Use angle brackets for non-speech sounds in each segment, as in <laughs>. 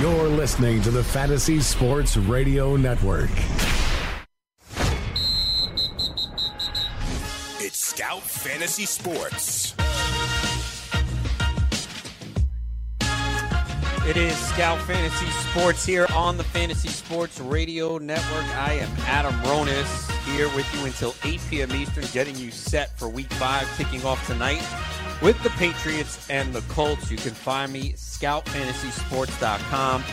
You're listening to the Fantasy Sports Radio Network. It's Scout Fantasy Sports. It is Scout Fantasy Sports here on the Fantasy Sports Radio Network. I am Adam Ronis here with you until 8 p.m. Eastern, getting you set for week five, kicking off tonight with the Patriots and the Colts. You can find me scoutfantasysports.com.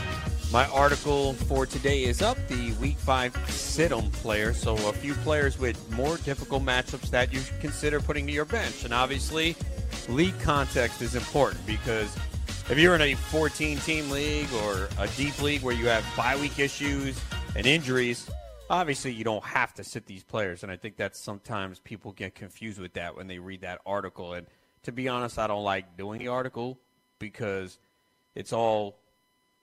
My article for today is up the week five sit player. So a few players with more difficult matchups that you should consider putting to your bench. And obviously, league context is important because if you're in a 14 team league or a deep league where you have bye week issues and injuries, obviously you don't have to sit these players. And I think that sometimes people get confused with that when they read that article. And to be honest, I don't like doing the article because it's all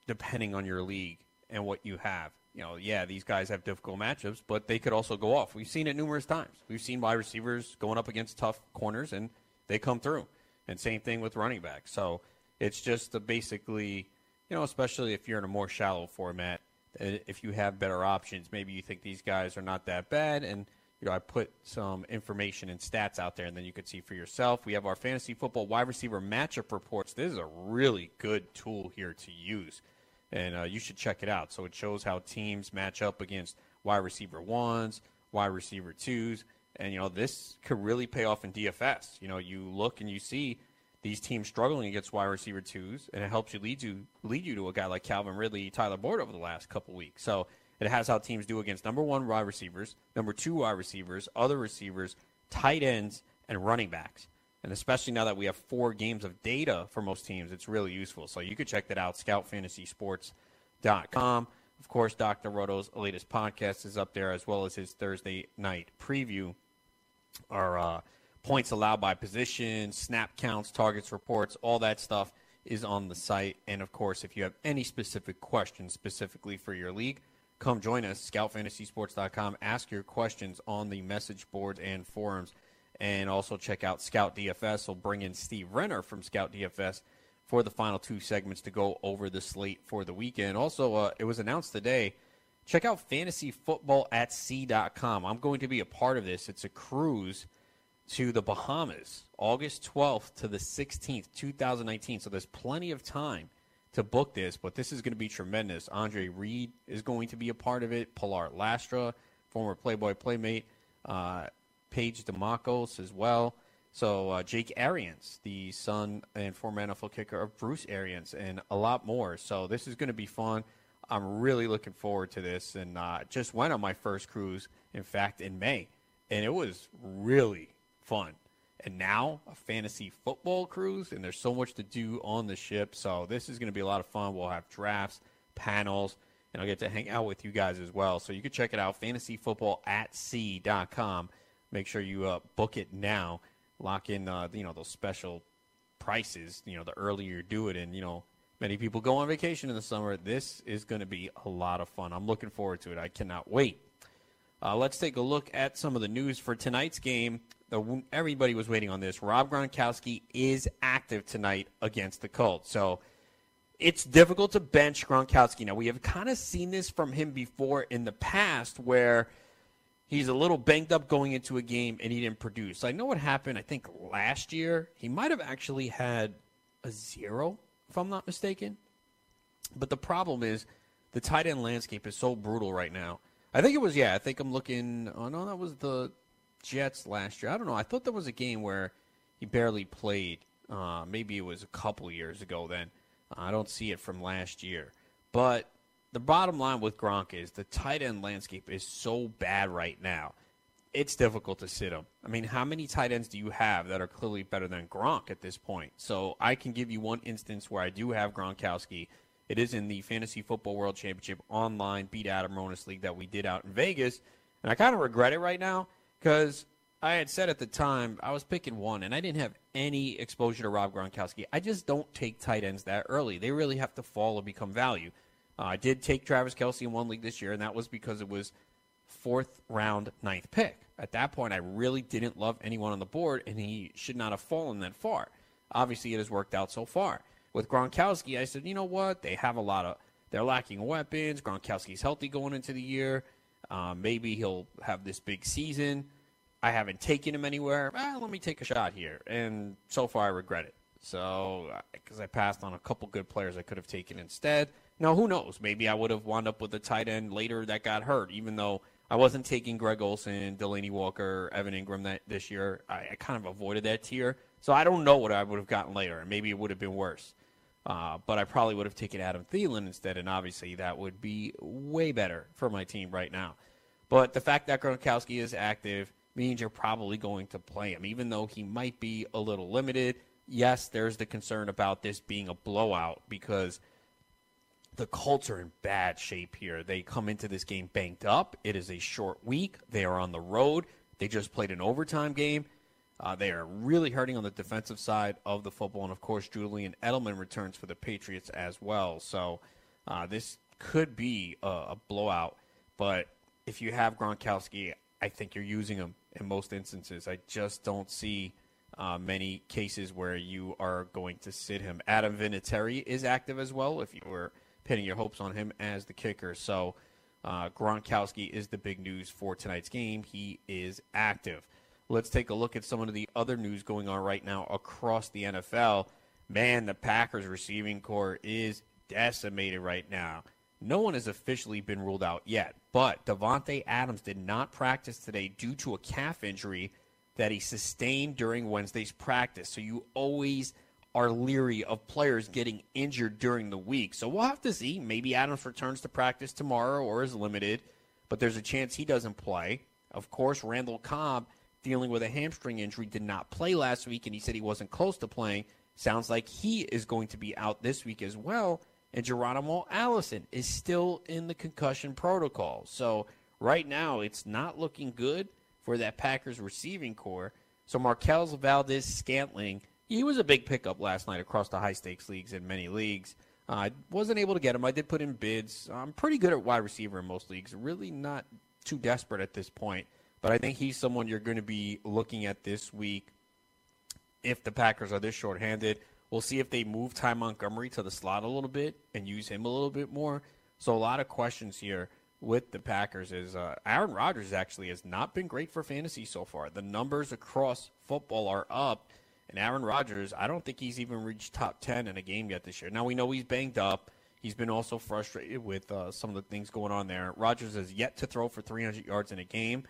depending on your league and what you have. You know, yeah, these guys have difficult matchups, but they could also go off. We've seen it numerous times. We've seen wide receivers going up against tough corners and they come through. And same thing with running backs. So it's just the basically, you know, especially if you're in a more shallow format, uh, if you have better options, maybe you think these guys are not that bad and you know, I put some information and stats out there, and then you could see for yourself. We have our fantasy football wide receiver matchup reports. This is a really good tool here to use, and uh, you should check it out. So it shows how teams match up against wide receiver ones, wide receiver twos, and you know this could really pay off in DFS. You know, you look and you see these teams struggling against wide receiver twos, and it helps you lead you lead you to a guy like Calvin Ridley, Tyler Boyd over the last couple weeks. So it has how teams do against number one wide receivers, number two wide receivers, other receivers, tight ends, and running backs. And especially now that we have four games of data for most teams, it's really useful. So you could check that out, scoutfantasysports.com. Of course, Dr. Roto's latest podcast is up there, as well as his Thursday night preview. Our uh, points allowed by position, snap counts, targets reports, all that stuff is on the site. And of course, if you have any specific questions specifically for your league, come join us, scoutfantasysports.com. Ask your questions on the message boards and forums. And also check out Scout DFS. We'll bring in Steve Renner from Scout DFS for the final two segments to go over the slate for the weekend. Also, uh, it was announced today. Check out fantasyfootballatsea.com. I'm going to be a part of this. It's a cruise to the Bahamas, August 12th to the 16th, 2019. So there's plenty of time to book this, but this is going to be tremendous. Andre Reed is going to be a part of it. Pilar Lastra, former Playboy Playmate, uh, Paige Demacos as well. So uh, Jake Arians, the son and former NFL kicker of Bruce Arians, and a lot more. So this is going to be fun. I'm really looking forward to this, and uh, just went on my first cruise, in fact, in May, and it was really fun and now a fantasy football cruise, and there's so much to do on the ship. So this is going to be a lot of fun. We'll have drafts, panels, and I'll get to hang out with you guys as well. So you can check it out, fantasyfootballatsea.com. Make sure you uh, book it now. Lock in, uh, you know, those special prices. You know, the earlier you do it, and you know, many people go on vacation in the summer. This is going to be a lot of fun. I'm looking forward to it. I cannot wait. Uh, let's take a look at some of the news for tonight's game the, everybody was waiting on this. Rob Gronkowski is active tonight against the Colts. So it's difficult to bench Gronkowski. Now, we have kind of seen this from him before in the past where he's a little banged up going into a game and he didn't produce. I know what happened, I think last year. He might have actually had a zero, if I'm not mistaken. But the problem is the tight end landscape is so brutal right now. I think it was, yeah, I think I'm looking. Oh, no, that was the Jets last year. I don't know. I thought there was a game where he barely played. Uh, maybe it was a couple years ago then. I don't see it from last year. But the bottom line with Gronk is the tight end landscape is so bad right now. It's difficult to sit him. I mean, how many tight ends do you have that are clearly better than Gronk at this point? So I can give you one instance where I do have Gronkowski It is in the Fantasy Football World Championship online Beat Adam Ronis League that we did out in Vegas. And I kind of regret it right now because I had said at the time I was picking one, and I didn't have any exposure to Rob Gronkowski. I just don't take tight ends that early. They really have to fall and become value. Uh, I did take Travis Kelce in one league this year, and that was because it was fourth round, ninth pick. At that point, I really didn't love anyone on the board, and he should not have fallen that far. Obviously, it has worked out so far. With Gronkowski, I said, you know what? They have a lot of, they're lacking weapons. Gronkowski's healthy going into the year. Um, maybe he'll have this big season. I haven't taken him anywhere. Well, let me take a shot here. And so far, I regret it. So, because uh, I passed on a couple good players I could have taken instead. Now, who knows? Maybe I would have wound up with a tight end later that got hurt, even though I wasn't taking Greg Olsen, Delanie Walker, Evan Engram that this year. I, I kind of avoided that tier. So I don't know what I would have gotten later. And maybe it would have been worse. Uh, but I probably would have taken Adam Thielen instead, and obviously that would be way better for my team right now. But the fact that Gronkowski is active means you're probably going to play him, even though he might be a little limited. Yes, there's the concern about this being a blowout because the Colts are in bad shape here. They come into this game banked up. It is a short week. They are on the road. They just played an overtime game. Uh, they are really hurting on the defensive side of the football, and of course, Julian Edelman returns for the Patriots as well. So uh, this could be a, a, blowout. But if you have Gronkowski, I think you're using him in most instances. I just don't see uh, many cases where you are going to sit him. Adam Vinatieri is active as well. If you were pinning your hopes on him as the kicker, so uh, Gronkowski is the big news for tonight's game. He is active. Let's take a look at some of the other news going on right now across the NFL. Man, the Packers receiving core is decimated right now. No one has officially been ruled out yet, but Davante Adams did not practice today due to a calf injury that he sustained during Wednesday's practice. So you always are leery of players getting injured during the week. So we'll have to see. Maybe Adams returns to practice tomorrow or is limited, but there's a chance he doesn't play. Of course, Randall Cobb dealing with a hamstring injury, did not play last week, and he said he wasn't close to playing. Sounds like he is going to be out this week as well. And Geronimo Allison is still in the concussion protocol. So right now, it's not looking good for that Packers receiving core. So Marquez Valdes-Scantling, he was a big pickup last night across the high stakes leagues in many leagues. Uh, I wasn't able to get him. I did put in bids. I'm pretty good at wide receiver in most leagues. Really not too desperate at this point. But I think he's someone you're going to be looking at this week if the Packers are this shorthanded. We'll see if they move Ty Montgomery to the slot a little bit and use him a little bit more. So a lot of questions here with the Packers is uh, Aaron Rodgers actually has not been great for fantasy so far. The numbers across football are up, and Aaron Rodgers, I don't think he's even reached top 10 in a game yet this year. Now we know he's banged up. He's been also frustrated with uh, some of the things going on there. Rodgers has yet to throw for 300 yards in a game.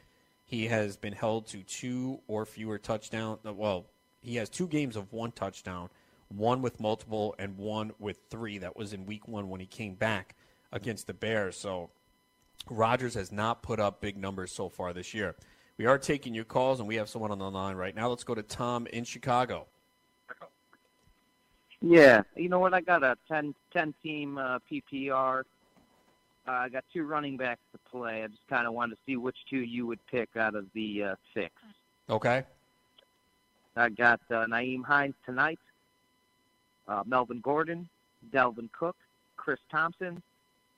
He has been held to two or fewer touchdowns. Uh, well, he has two games of one touchdown, one with multiple and one with three. That was in week one when he came back against the Bears. So Rodgers has not put up big numbers so far this year. We are taking your calls, and we have someone on the line right now. Let's go to Tom in Chicago. Yeah, you know what? I got a 10, 10 team uh, PPR uh, I got two running backs to play. I just kind of wanted to see which two you would pick out of the uh, six. Okay. I got uh, Nyheim Hines tonight, uh, Melvin Gordon, Dalvin Cook, Chris Thompson,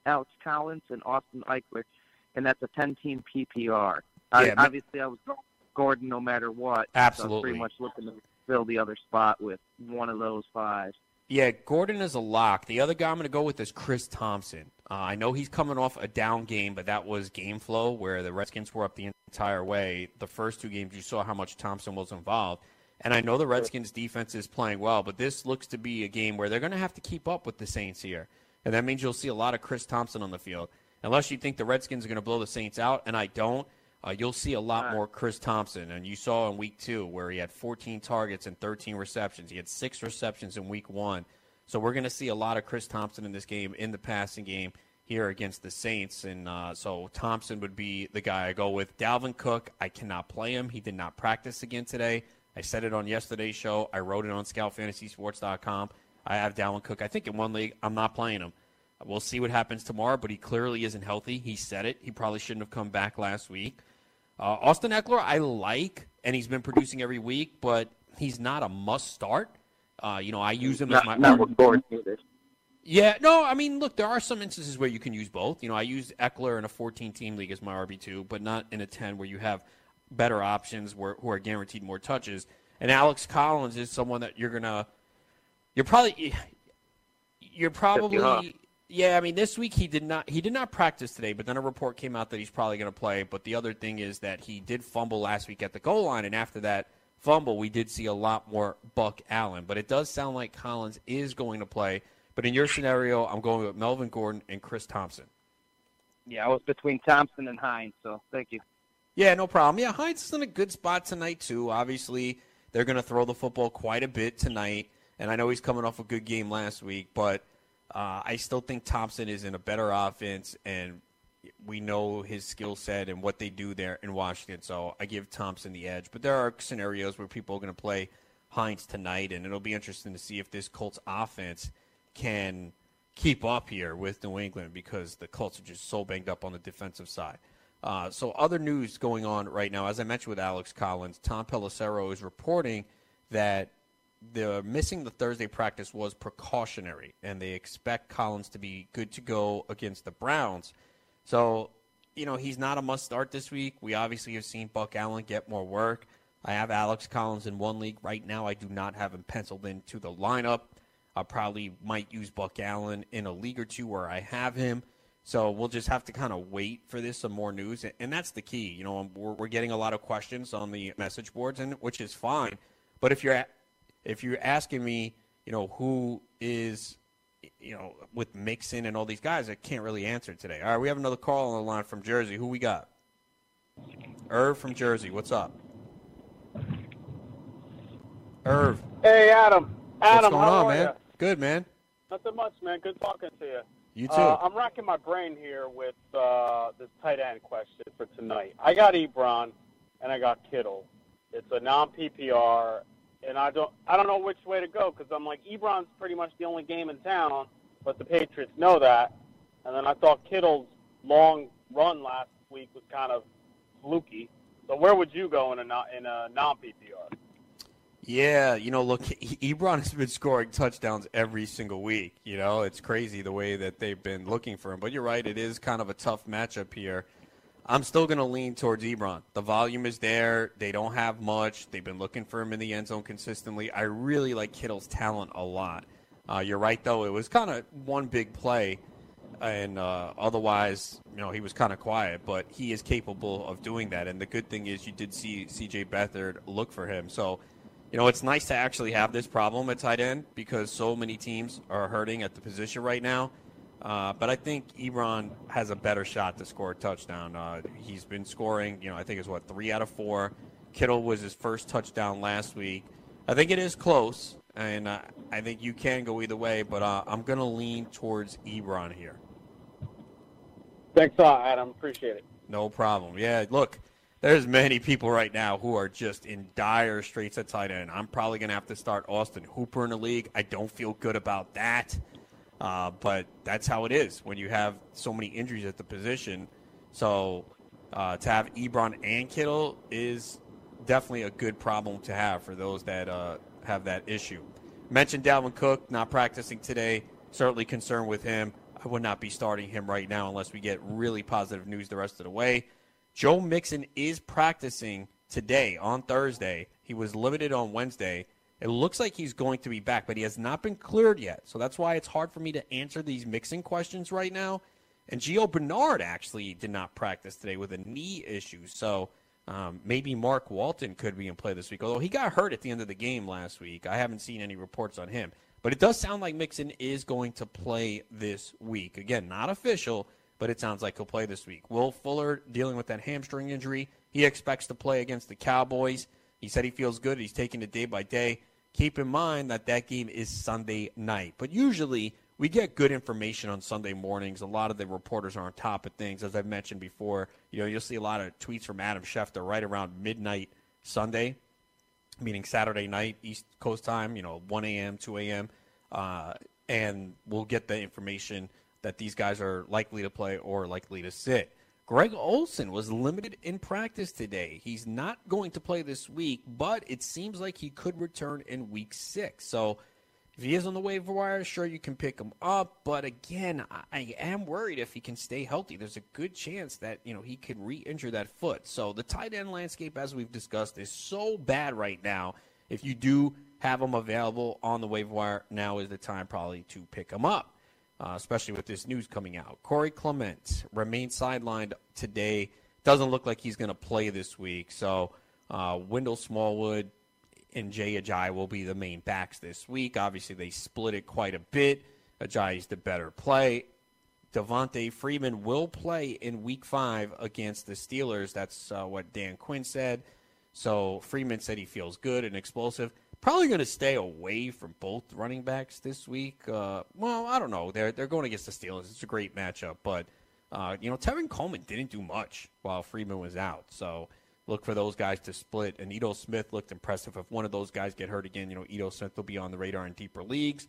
Alex Collins, and Austin Ekeler, and that's a 10-team PPR. Yeah, I, obviously, I was Gordon no matter what. Absolutely. So I was pretty much looking to fill the other spot with one of those five. Yeah, Gordon is a lock. The other guy I'm going to go with is Chris Thompson. Uh, I know he's coming off a down game, but that was game flow where the Redskins were up the entire way. The first two games, you saw how much Thompson was involved. And I know the Redskins defense is playing well, but this looks to be a game where they're going to have to keep up with the Saints here. And that means you'll see a lot of Chris Thompson on the field. Unless you think the Redskins are going to blow the Saints out, and I don't, uh, you'll see a lot more Chris Thompson. And you saw in week two where he had 14 targets and 13 receptions. He had six receptions in week one. So we're going to see a lot of Chris Thompson in this game in the passing game here against the Saints. And uh, so Thompson would be the guy I go with. Dalvin Cook, I cannot play him. He did not practice again today. I said it on yesterday's show. I wrote it on scoutfantasysports.com. I have Dalvin Cook. I think in one league, I'm not playing him. We'll see what happens tomorrow, but he clearly isn't healthy. He said it. He probably shouldn't have come back last week. Uh, Austin Ekeler, I like, and he's been producing every week, but he's not a must start. Uh, you know, I use him not, as my not with Gordon either. yeah, no, I mean, look, there are some instances where you can use both. You know, I use Ekeler in a 14-team league as my RB2, but not in a 10 where you have better options where who are guaranteed more touches. And Alex Collins is someone that you're gonna, you're probably, you're probably? Yeah. I mean, this week he did not he did not practice today, but then a report came out that he's probably gonna play. But the other thing is that he did fumble last week at the goal line, and after that fumble, we did see a lot more Buck Allen. But it does sound like Collins is going to play. But in your scenario, I'm going with Melvin Gordon and Chris Thompson. Yeah, I was between Thompson and Hines, so thank you. Yeah, no problem. Yeah, Hines is in a good spot tonight too. Obviously, they're going to throw the football quite a bit tonight, and I know he's coming off a good game last week, but uh, I still think Thompson is in a better offense, and we know his skill set and what they do there in Washington. So I give Thompson the edge. But there are scenarios where people are going to play Hines tonight, and it'll be interesting to see if this Colts offense can keep up here with New England because the Colts are just so banged up on the defensive side. Uh, so other news going on right now, as I mentioned with Alex Collins, Tom Pelissero is reporting that the missing the Thursday practice was precautionary, and they expect Collins to be good to go against the Browns. So, you know, he's not a must start this week. We obviously have seen Buck Allen get more work. I have Alex Collins in one league right now. I do not have him penciled into the lineup. I probably might use Buck Allen in a league or two where I have him. So we'll just have to kind of wait for this some more news, and that's the key. You know, we're, we're getting a lot of questions on the message boards, and which is fine. But if you're if you're asking me, you know, who is, you know, with Mixon and all these guys, I can't really answer today. All right, we have another call on the line from Jersey. Who we got? Irv from Jersey. What's up? Irv, Hey, Adam. Adam, what's going how on, are man? ya? Good, man. Nothing much, man. Good talking to you. You too. Uh, I'm racking my brain here with uh, this tight end question for tonight. I got Ebron and I got Kittle. It's a non PPR, and I don't I don't know which way to go because I'm like Ebron's pretty much the only game in town, but the Patriots know that. And then I thought Kittle's long run last week was kind of fluky. So where would you go in a non, in a non PPR? Yeah, you know, look, Ebron has been scoring touchdowns every single week. You know, it's crazy the way that they've been looking for him. But you're right, it is kind of a tough matchup here. I'm still going to lean towards Ebron. The volume is there. They don't have much. They've been looking for him in the end zone consistently. I really like Kittle's talent a lot. Uh, you're right, though. It was kind of one big play, and uh, otherwise, you know, he was kind of quiet. But he is capable of doing that. And the good thing is, you did see C.J. Beathard look for him. So, you know, it's nice to actually have this problem at tight end because so many teams are hurting at the position right now. Uh, but I think Ebron has a better shot to score a touchdown. Uh, he's been scoring, you know, I think it's what, three out of four. Kittle was his first touchdown last week. I think it is close, and uh, I think you can go either way, but uh, I'm going to lean towards Ebron here. Thanks a lot, Adam. Appreciate it. No problem. Yeah, look, there's many people right now who are just in dire straits at tight end. I'm probably going to have to start Austin Hooper in the league. I don't feel good about that. Uh, but that's how it is when you have so many injuries at the position. So uh, to have Ebron and Kittle is definitely a good problem to have for those that uh, have that issue. Mentioned Dalvin Cook not practicing today. Certainly concerned with him. I would not be starting him right now unless we get really positive news the rest of the way. Joe Mixon is practicing today on Thursday. He was limited on Wednesday. It looks like he's going to be back, but he has not been cleared yet. So that's why it's hard for me to answer these Mixon questions right now. And Gio Bernard actually did not practice today with a knee issue. So um, maybe Mark Walton could be in play this week, although he got hurt at the end of the game last week. I haven't seen any reports on him. But it does sound like Mixon is going to play this week. Again, not official, but it sounds like he'll play this week. Will Fuller dealing with that hamstring injury. He expects to play against the Cowboys. He said he feels good. He's taking it day by day. Keep in mind that that game is Sunday night. But usually we get good information on Sunday mornings. A lot of the reporters are on top of things. As I've mentioned before, you know, you'll see a lot of tweets from Adam Schefter right around midnight Sunday, meaning Saturday night, East Coast time, you know, 1 a.m., 2 a.m., uh, and we'll get the information that these guys are likely to play or likely to sit. Greg Olsen was limited in practice today. He's not going to play this week, but it seems like he could return in week six. So if he is on the waiver wire, sure you can pick him up. But again, I am worried if he can stay healthy. There's a good chance that you know he could re-injure that foot. So the tight end landscape, as we've discussed, is so bad right now. If you do have them available on the waiver wire, now is the time probably to pick them up uh, especially with this news coming out. Corey Clement remains sidelined today. Doesn't look like he's going to play this week. So uh, Wendell Smallwood and Jay Ajayi will be the main backs this week. Obviously, they split it quite a bit. Ajayi's the better play. Devonta Freeman will play in week five against the Steelers. That's uh, what Dan Quinn said. So Freeman said he feels good and explosive probably going to stay away from both running backs this week. Uh, well, I don't know. They're they're going against the Steelers. It's a great matchup, but uh, you know, Tevin Coleman didn't do much while Freeman was out. So look for those guys to split. And Ito Smith looked impressive. If one of those guys get hurt again, you know, Ito Smith will be on the radar in deeper leagues.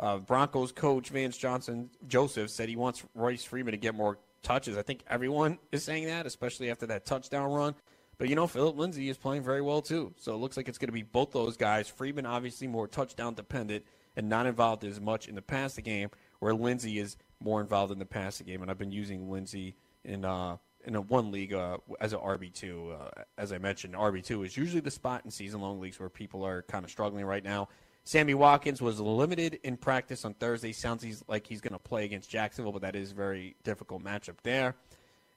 Uh, Broncos coach Vance Johnson Joseph said he wants Royce Freeman to get more touches. I think everyone is saying that, especially after that touchdown run. But you know, Philip Lindsay is playing very well too. So it looks like it's going to be both those guys. Freeman obviously more touchdown dependent and not involved as much in the passing game, where Lindsay is more involved in the passing game. And I've been using Lindsay in uh, in a one league uh, as an RB two. Uh, as I mentioned, RB two is usually the spot in season long leagues where people are kind of struggling right now. Sammy Watkins was limited in practice on Thursday. Sounds like he's going to play against Jacksonville, but that is a very difficult matchup there.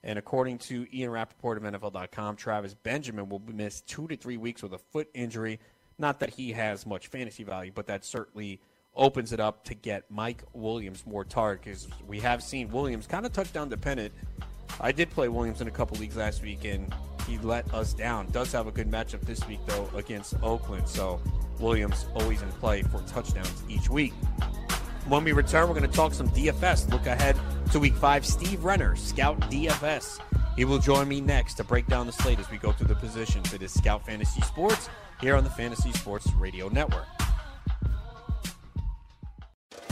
And according to Ian Rapoport of NFL.com, Travis Benjamin will miss two to three weeks with a foot injury. Not that he has much fantasy value, but that certainly opens it up to get Mike Williams more target because we have seen Williams kind of touchdown dependent. I did play Williams in a couple leagues last week, and he let us down. Does have a good matchup this week, though, against Oakland. So Williams always in play for touchdowns each week. When we return, we're going to talk some DFS. Look ahead to week five. Steve Renner, Scout DFS. He will join me next to break down the slate as we go through the positions. It is Scout Fantasy Sports here on the Fantasy Sports Radio Network.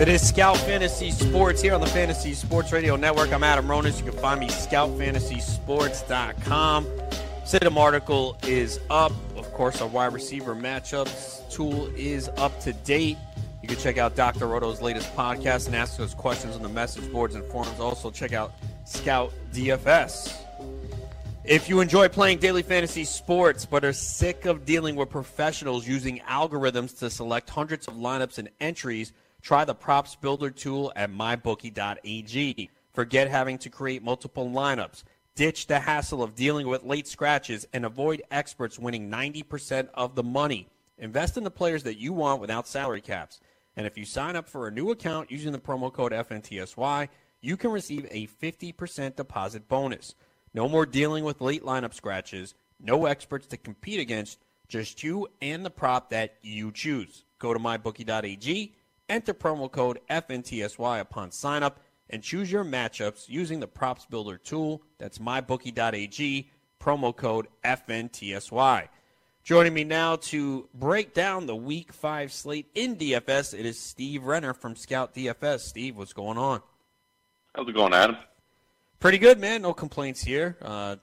It is Scout Fantasy Sports here on the Fantasy Sports Radio Network. I'm Adam Ronis. You can find me scoutfantasysports.com. Situm article is up. Of course, our wide receiver matchups tool is up to date. You can check out Dr. Roto's latest podcast and ask us questions on the message boards and forums. Also, check out Scout DFS. If you enjoy playing daily fantasy sports but are sick of dealing with professionals using algorithms to select hundreds of lineups and entries, Try the props builder tool at mybookie.ag. Forget having to create multiple lineups. Ditch the hassle of dealing with late scratches and avoid experts winning 90% of the money. Invest in the players that you want without salary caps. And if you sign up for a new account using the promo code FNTSY, you can receive a 50% deposit bonus. No more dealing with late lineup scratches, no experts to compete against, just you and the prop that you choose. Go to mybookie.ag Enter promo code FNTSY upon sign up and choose your matchups using the props builder tool. That's mybookie.ag, promo code FNTSY. Joining me now to break down the week five slate in DFS, it is Steve Renner from Scout DFS. Steve, what's going on? How's it going, Adam? Pretty good, man. No complaints here. Uh,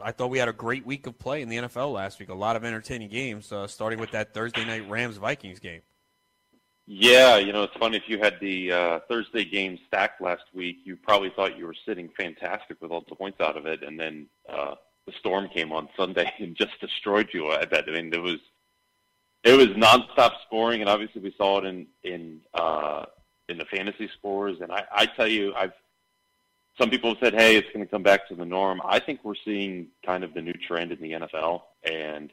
I thought we had a great week of play in the NFL last week. A lot of entertaining games, uh, starting with that Thursday night Rams Vikings game. Yeah, you know, it's funny. If you had the uh, Thursday game stacked last week, you probably thought you were sitting fantastic with all the points out of it, and then uh, the storm came on Sunday <laughs> and just destroyed you. I bet. I mean, it was it was nonstop scoring, and obviously we saw it in in uh, in the fantasy scores. And I, I tell you, I've some people have said, "Hey, it's going to come back to the norm." I think we're seeing kind of the new trend in the NFL, and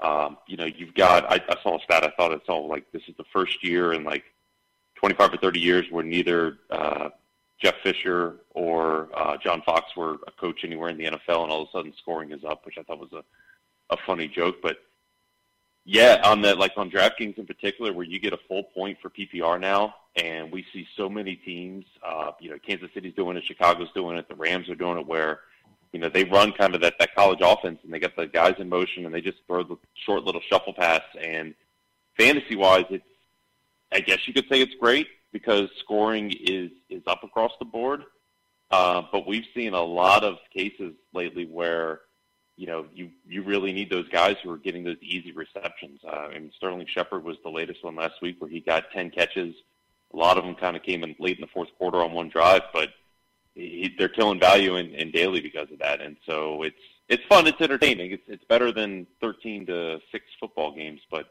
um, you know, you've got. I, I saw a stat. I thought it's all like this is the first year in like 25 or 30 years where neither uh, Jeff Fisher or uh, John Fox were a coach anywhere in the NFL, and all of a sudden scoring is up, which I thought was a, a funny joke. But yeah, on the like on DraftKings in particular, where you get a full point for PPR now, and we see so many teams. Uh, you know, Kansas City's doing it, Chicago's doing it, the Rams are doing it, where you know they run kind of that that college offense, and they get the guys in motion, and they just throw the short little shuffle pass. And fantasy wise, it's I guess you could say it's great because scoring is is up across the board. Uh, but we've seen a lot of cases lately where you know you you really need those guys who are getting those easy receptions. Uh, I mean, Sterling Shepard was the latest one last week where he got 10 catches. A lot of them kind of came in late in the fourth quarter on one drive, but he, they're killing value in, in daily because of that. And so it's it's fun, it's entertaining. It's it's better than 13 to six football games, but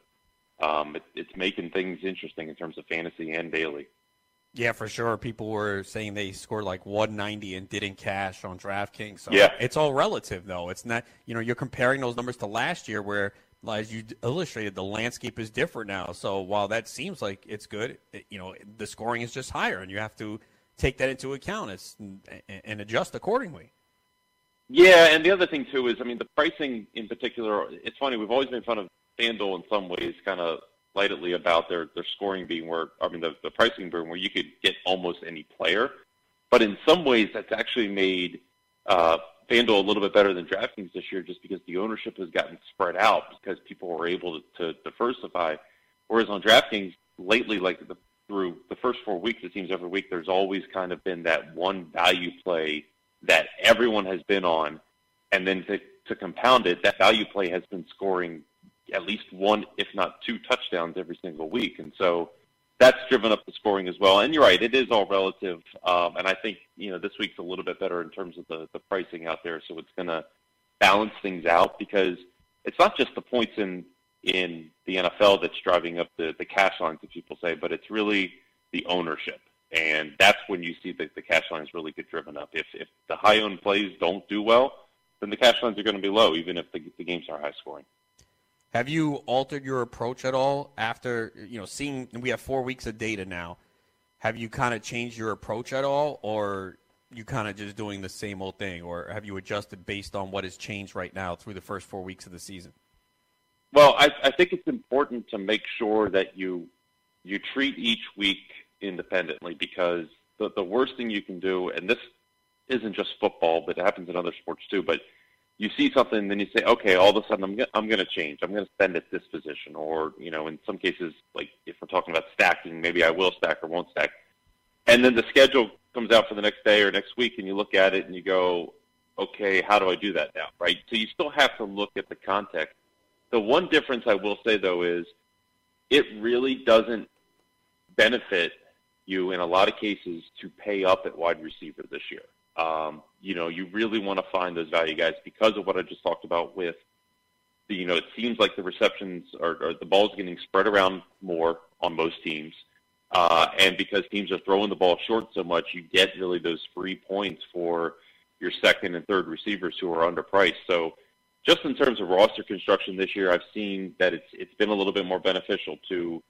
um, it, it's making things interesting in terms of fantasy and daily. Yeah, for sure. People were saying they scored like 190 and didn't cash on DraftKings. So yeah. it's all relative, though. It's not, you know, you're comparing those numbers to last year where, as you illustrated, the landscape is different now. So while that seems like it's good, it, you know, the scoring is just higher, and you have to take that into account it's, and adjust accordingly. Yeah, and the other thing, too, is, I mean, the pricing in particular, it's funny, we've always made fun of FanDuel in some ways kind of lightly about their, their scoring being where, I mean, the, the pricing being where you could get almost any player. But in some ways, that's actually made uh, FanDuel a little bit better than DraftKings this year just because the ownership has gotten spread out because people were able to, to diversify. Whereas on DraftKings, lately, like the, through the first four weeks, it seems every week there's always kind of been that one value play that everyone has been on. And then to, to compound it, that value play has been scoring at least one, if not two touchdowns every single week. And so that's driven up the scoring as well. And you're right, it is all relative. Um, and I think, you know, this week's a little bit better in terms of the, the pricing out there. So it's going to balance things out because it's not just the points in, in the NFL that's driving up the, the cash lines, as people say, but it's really the ownership. And that's when you see that the cash lines really get driven up. If, if the high owned plays don't do well, then the cash lines are going to be low, even if the, the games are high scoring. Have you altered your approach at all after you know seeing we have four weeks of data now? Have you kind of changed your approach at all, or you kind of just doing the same old thing, or have you adjusted based on what has changed right now through the first four weeks of the season? Well, I, I think it's important to make sure that you you treat each week independently because the the worst thing you can do, and this isn't just football, but it happens in other sports too, but you see something, and then you say, okay, all of a sudden I'm I'm going to change. I'm going to spend at this position, or you know, in some cases, like if we're talking about stacking, maybe I will stack or won't stack. And then the schedule comes out for the next day or next week, and you look at it and you go, okay, how do I do that now, right? So you still have to look at the context. The one difference I will say though is, it really doesn't benefit you in a lot of cases to pay up at wide receiver this year. Um, you know, you really want to find those value guys because of what I just talked about with the, you know, it seems like the receptions are, are the ball's getting spread around more on most teams. Uh, and because teams are throwing the ball short so much, you get really those free points for your second and third receivers who are underpriced. So just in terms of roster construction this year, I've seen that it's it's been a little bit more beneficial to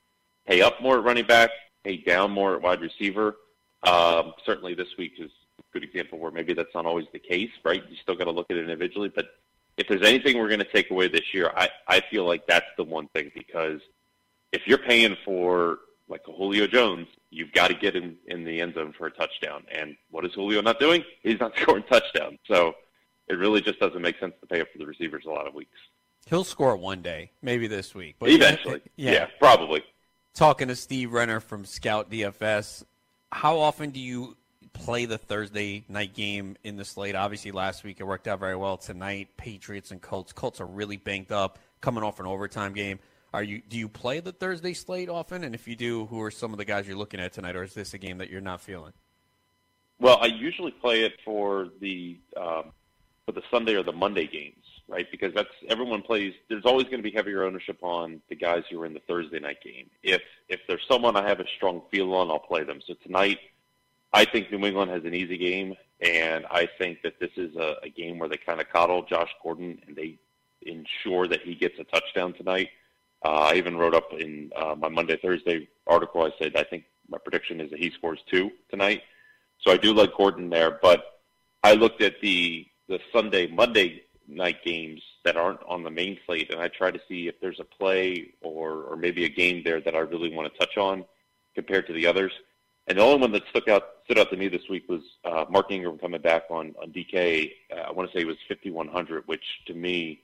pay up more at running back, pay down more at wide receiver. Um, certainly this week is a good example where maybe that's not always the case, right? You still got to look at it individually. But if there's anything we're going to take away this year, I, I feel like that's the one thing because if you're paying for like Julio Jones, you've got to get in, in the end zone for a touchdown. And what is Julio not doing? He's not <laughs> scoring touchdowns. So it really just doesn't make sense to pay up for the receivers a lot of weeks. He'll score one day, maybe this week. But Eventually. <laughs> Yeah. yeah, probably. Talking to Steve Renner from Scout DFS, how often do you play the Thursday night game in the slate. Obviously, last week it worked out very well. Tonight, Patriots and Colts. Colts are really banked up, coming off an overtime game. Are you? Do you play the Thursday slate often? And if you do, who are some of the guys you're looking at tonight, or is this a game that you're not feeling? Well, I usually play it for the um, for the Sunday or the Monday games, right? Because that's everyone plays. There's always going to be heavier ownership on the guys who are in the Thursday night game. If if there's someone I have a strong feel on, I'll play them. So tonight I think New England has an easy game And I think that this is a, a game where they kind of coddle Josh Gordon and they ensure that he gets a touchdown tonight. Uh, I even wrote up in uh, my Monday Thursday article. I said I think my prediction is that he scores two tonight. So I do like Gordon there, but I looked at the the Sunday Monday night games that aren't on the main slate, and I try to see if there's a play or or maybe a game there that I really want to touch on compared to the others. And the only one that stuck out stood out to me this week was uh, Mark Ingram coming back on on DK. Uh, I want to say it was 5100, which to me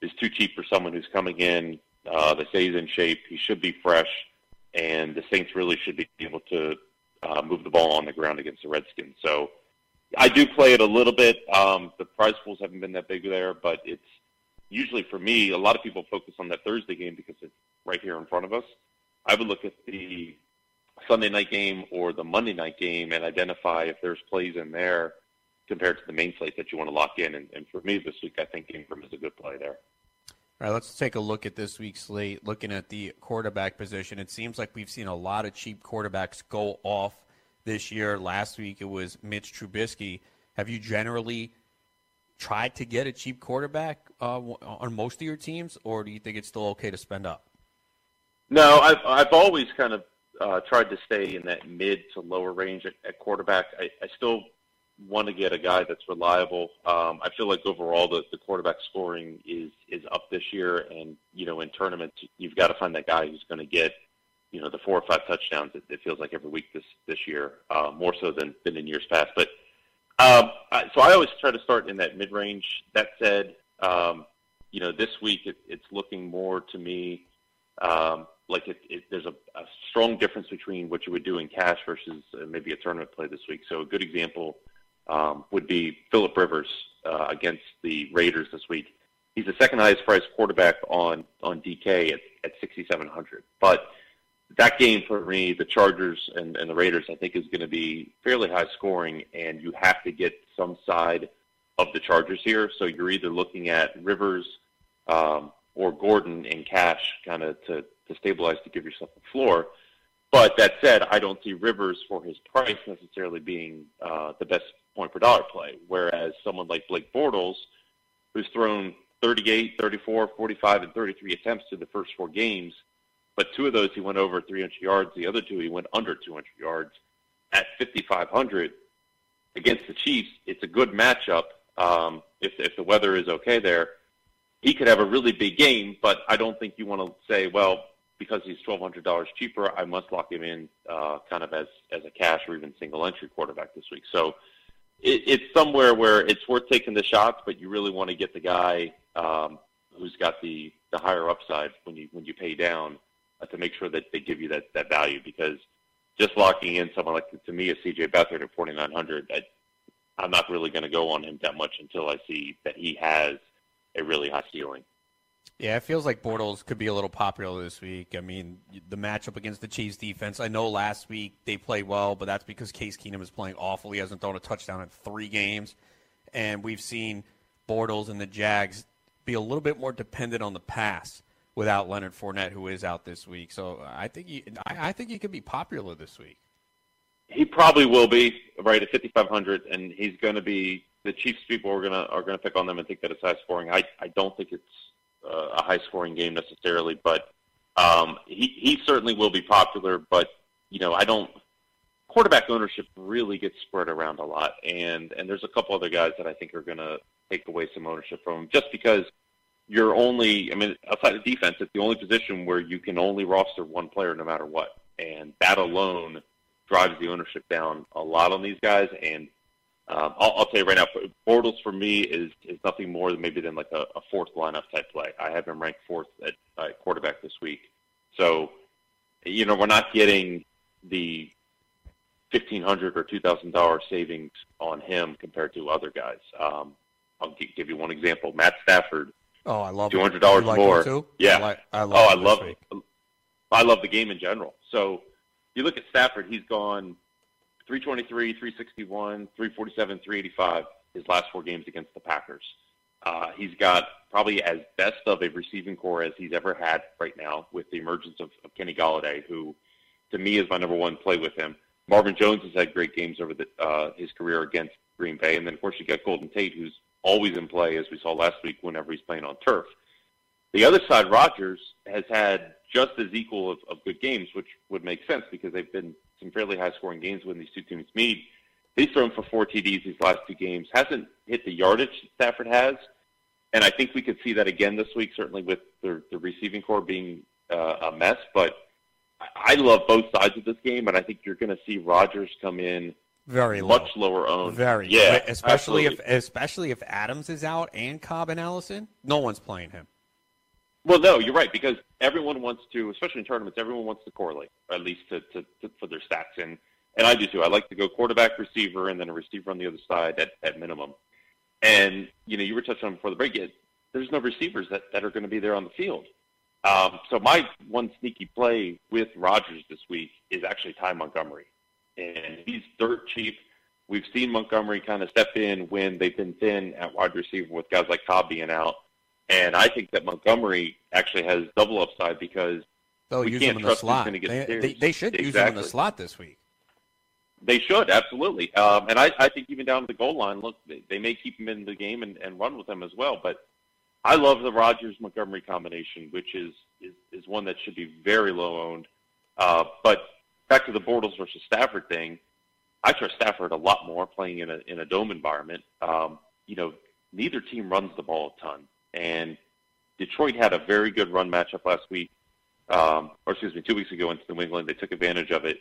is too cheap for someone who's coming in. Uh, they say he's in shape. He should be fresh, and the Saints really should be able to uh, move the ball on the ground against the Redskins. So I do play it a little bit. Um, the prize pools haven't been that big there, but it's usually for me. A lot of people focus on that Thursday game because it's right here in front of us. I would look at the Sunday night game or the Monday night game and identify if there's plays in there compared to the main slate that you want to lock in. And, and for me this week, I think Ingram is a good play there. All right, let's take a look at this week's slate. Looking at the quarterback position, it seems like we've seen a lot of cheap quarterbacks go off this year. Last week it was Mitch Trubisky. Have you generally tried to get a cheap quarterback uh, on most of your teams, or do you think it's still okay to spend up? No, I've I've always kind of uh, tried to stay in that mid to lower range at, at quarterback. I, I still want to get a guy that's reliable. Um, I feel like overall the, the quarterback scoring is is up this year, and you know in tournaments you've got to find that guy who's going to get you know the four or five touchdowns. It, it feels like every week this this year, uh, more so than than in years past. But um, I, so I always try to start in that mid range. That said, um, you know this week it, it's looking more to me. Um, like it, it, there's a, a strong difference between what you would do in cash versus uh, maybe a tournament play this week. So a good example um, would be Philip Rivers uh, against the Raiders this week. He's the second highest priced quarterback on on DK at, at 6,700. But that game for me, the Chargers and, and the Raiders, I think is going to be fairly high scoring, and you have to get some side of the Chargers here. So you're either looking at Rivers um, or Gordon in cash, kind of to to stabilize to give yourself a floor. But that said, I don't see Rivers for his price necessarily being uh, the best point per dollar play. Whereas someone like Blake Bortles, who's thrown 38, 34, 45, and 33 attempts to the first four games, but two of those he went over 300 yards. The other two he went under 200 yards at 5,500 against the Chiefs. It's a good matchup um, if if the weather is okay there. He could have a really big game, but I don't think you want to say, well, because he's twelve hundred dollars cheaper, I must lock him in uh, kind of as as a cash or even single entry quarterback this week. So it, it's somewhere where it's worth taking the shots, but you really want to get the guy um, who's got the the higher upside when you when you pay down uh, to make sure that they give you that that value because just locking in someone like to me a CJ Beathard at forty nine hundred, I'm not really going to go on him that much until I see that he has a really high ceiling. Yeah, it feels like Bortles could be a little popular this week. I mean, the matchup against the Chiefs defense. I know last week they played well, but that's because Case Keenum is playing awful. He hasn't thrown a touchdown in three games, and we've seen Bortles and the Jags be a little bit more dependent on the pass without Leonard Fournette, who is out this week. So I think he, I, I think he could be popular this week. He probably will be right at 5,500, and he's going to be the Chiefs people are going to are going to pick on them and think that it's high scoring. I I don't think it's uh, a high scoring game necessarily, but um, he he certainly will be popular. But you know, I don't. Quarterback ownership really gets spread around a lot, and and there's a couple other guys that I think are going to take away some ownership from him, just because you're only. I mean, outside of defense, it's the only position where you can only roster one player no matter what, and that alone drives the ownership down a lot on these guys. And um, I'll, I'll tell you right now, Bortles for me is is nothing more than maybe than like a, a fourth lineup type play. I have him ranked fourth at quarterback this week, so you know we're not getting the fifteen hundred or two thousand dollars savings on him compared to other guys. Um, I'll give you one example: Matt Stafford. Oh, I love two hundred dollars like more. Yeah, I, like, I love. Oh, I love. It. I love the game in general. So you look at Stafford; he's gone 323, 361, 347, 385 his last four games against the Packers. Uh, he's got probably as best of a receiving core as he's ever had right now with the emergence of, of Kenny Golladay, who to me is my number one play with him. Marvin Jones has had great games over the, uh, his career against Green Bay, and then of course you got Golden Tate, who's always in play, as we saw last week, whenever he's playing on turf. The other side, Rodgers has had just as equal of, of good games, which would make sense because they've been some fairly high-scoring games when these two teams meet. He's thrown for four TDs these last two games. Hasn't hit the yardage Stafford has, and I think we could see that again this week. Certainly with the, the receiving core being uh, a mess, but I love both sides of this game, and I think you're going to see Rodgers come in very low. much lower owned. Very, yeah, especially absolutely. if especially if Adams is out and Cobb and Allison. No one's playing him. Well, no, you're right because everyone wants to, especially in tournaments, everyone wants to correlate, or at least to, to, to for their stats, and and I do too. I like to go quarterback, receiver, and then a receiver on the other side at, at minimum. And you know, you were touching on before the break. It, there's no receivers that, that are going to be there on the field. Um, so my one sneaky play with Rodgers this week is actually Ty Montgomery, and he's dirt cheap. We've seen Montgomery kind of step in when they've been thin at wide receiver with guys like Cobb being out. And I think that Montgomery actually has double upside because They'll we use can't him in the trust who's slot. get They, they, they should use him in the slot this week. They should absolutely, um, and I, I think even down to the goal line, look, they, they may keep him in the game and, and run with him as well. But I love the Rodgers Montgomery combination, which is, is is one that should be very low owned. Uh, but back to the Bortles versus Stafford thing, I trust Stafford a lot more playing in a in a dome environment. Um, you know, neither team runs the ball a ton, and Detroit had a very good run matchup last week, um, or excuse me, two weeks ago into New England. They took advantage of it.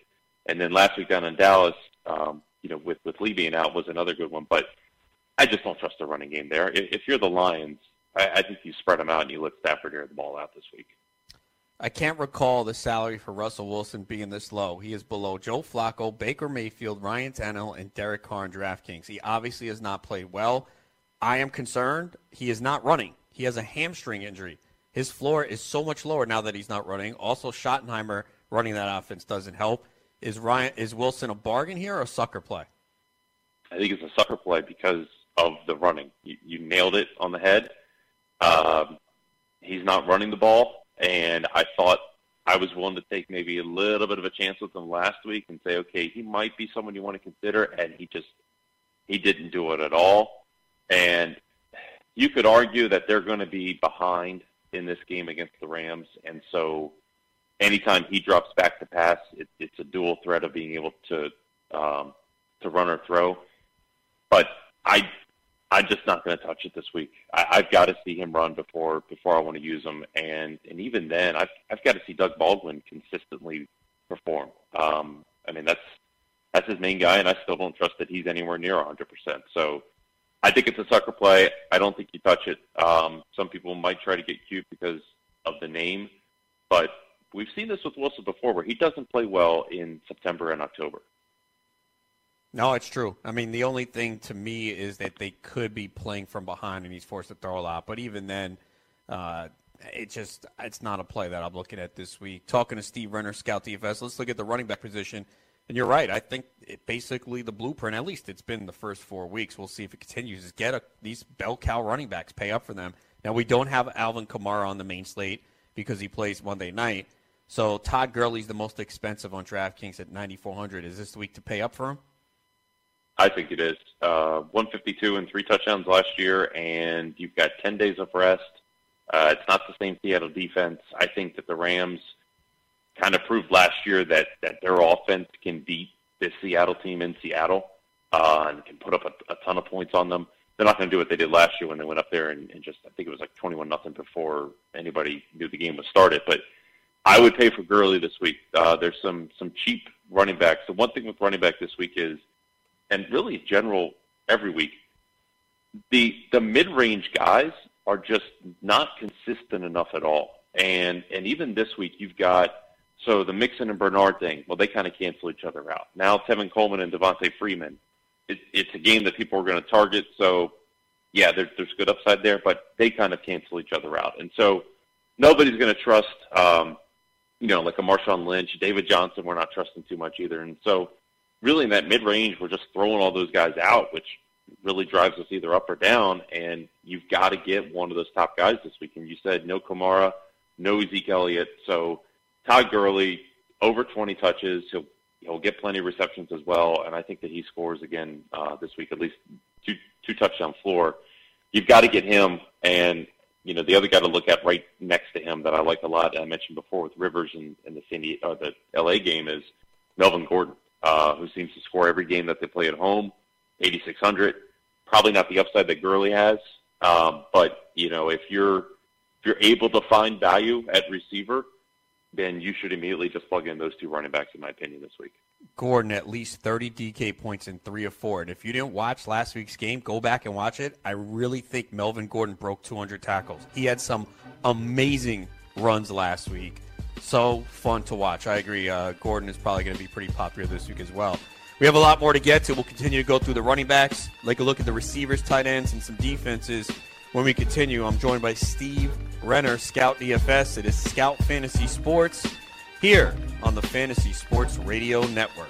And then last week down in Dallas, um, you know, with with Lee being out was another good one. But I just don't trust the running game there. If, if you're the Lions, I, I think you spread them out and you let Stafford air the ball out this week. I can't recall the salary for Russell Wilson being this low. He is below Joe Flacco, Baker Mayfield, Ryan Tannehill, and Derek Carr in DraftKings. He obviously has not played well. I am concerned. He is not running. He has a hamstring injury. His floor is so much lower now that he's not running. Also, Schottenheimer running that offense doesn't help. Is Ryan is Wilson a bargain here or a sucker play? I think it's a sucker play because of the running. You, you nailed it on the head. Um, he's not running the ball, and I thought I was willing to take maybe a little bit of a chance with him last week and say, okay, he might be someone you want to consider, and he just he didn't do it at all. And you could argue that they're going to be behind in this game against the Rams, and so anytime he drops back to pass, it, it's a dual threat of being able to um, to run or throw. But I I'm just not going to touch it this week. I, I've got to see him run before before I want to use him, and and even then, I've I've got to see Doug Baldwin consistently perform. Um, I mean, that's that's his main guy, and I still don't trust that he's anywhere near 100. percent So I think it's a sucker play. I don't think you touch it. Um, some people might try to get cute because of the name, but we've seen this with Wilson before, where he doesn't play well in September and October. No, it's true. I mean, the only thing to me is that they could be playing from behind and he's forced to throw a lot. But even then, uh, it just it's not a play that I'm looking at this week. Talking to Steve Renner, Scout DFS, let's look at the running back position. And you're right. I think it basically the blueprint, at least it's been the first four weeks. We'll see if it continues. Is get a, these bell cow running backs, pay up for them. Now we don't have Alvin Kamara on the main slate because he plays Monday night. So Todd Gurley's the most expensive on DraftKings at 9,400. Is this the week to pay up for him? I think it is. Uh, 152 and three touchdowns last year, and you've got 10 days of rest. Uh, it's not the same Seattle defense. I think that the Rams kind of proved last year that, that their offense can beat this Seattle team in Seattle uh, and can put up a, a ton of points on them. They're not going to do what they did last year when they went up there and, and just, I think it was like 21 nothing before anybody knew the game was started. But I would pay for Gurley this week. Uh, there's some, some cheap running backs. The one thing with running back this week is, and really general every week, the the mid range guys are just not consistent enough at all. And and even this week you've got so the Mixon and Bernard thing, well they kind of cancel each other out. Now Tevin Coleman and Devonta Freeman, it, it's a game that people are going to target. So yeah, there, there's good upside there, but they kind of cancel each other out. And so nobody's going to trust, um, you know, like a Marshawn Lynch, David Johnson. We're not trusting too much either. And so really in that mid range, we're just throwing all those guys out, which really drives us either up or down. And you've got to get one of those top guys this week. And you said no Kamara, no Zeke Elliott. So Todd Gurley over 20 touches. He'll He'll get plenty of receptions as well, and I think that he scores again uh, this week, at least two two touchdown floor. You've got to get him, and you know the other guy to look at right next to him that I like a lot. I mentioned before with Rivers and, and the San Diego, uh, the LA game is Melvin Gordon, uh, who seems to score every game that they play at home, 8600. Probably not the upside that Gurley has, um, but you know if you're if you're able to find value at receiver, then you should immediately just plug in those two running backs, in my opinion, this week. Gordon at least 30 DK points in three or four. And if you didn't watch last week's game, go back and watch it. I really think Melvin Gordon broke 200 tackles. He had some amazing runs last week. So fun to watch. I agree. Uh, Gordon is probably going to be pretty popular this week as well. We have a lot more to get to. We'll continue to go through the running backs, take a look at the receivers, tight ends, and some defenses. When we continue, I'm joined by Steve Renner, Scout DFS. It is Scout Fantasy Sports here on the Fantasy Sports Radio Network.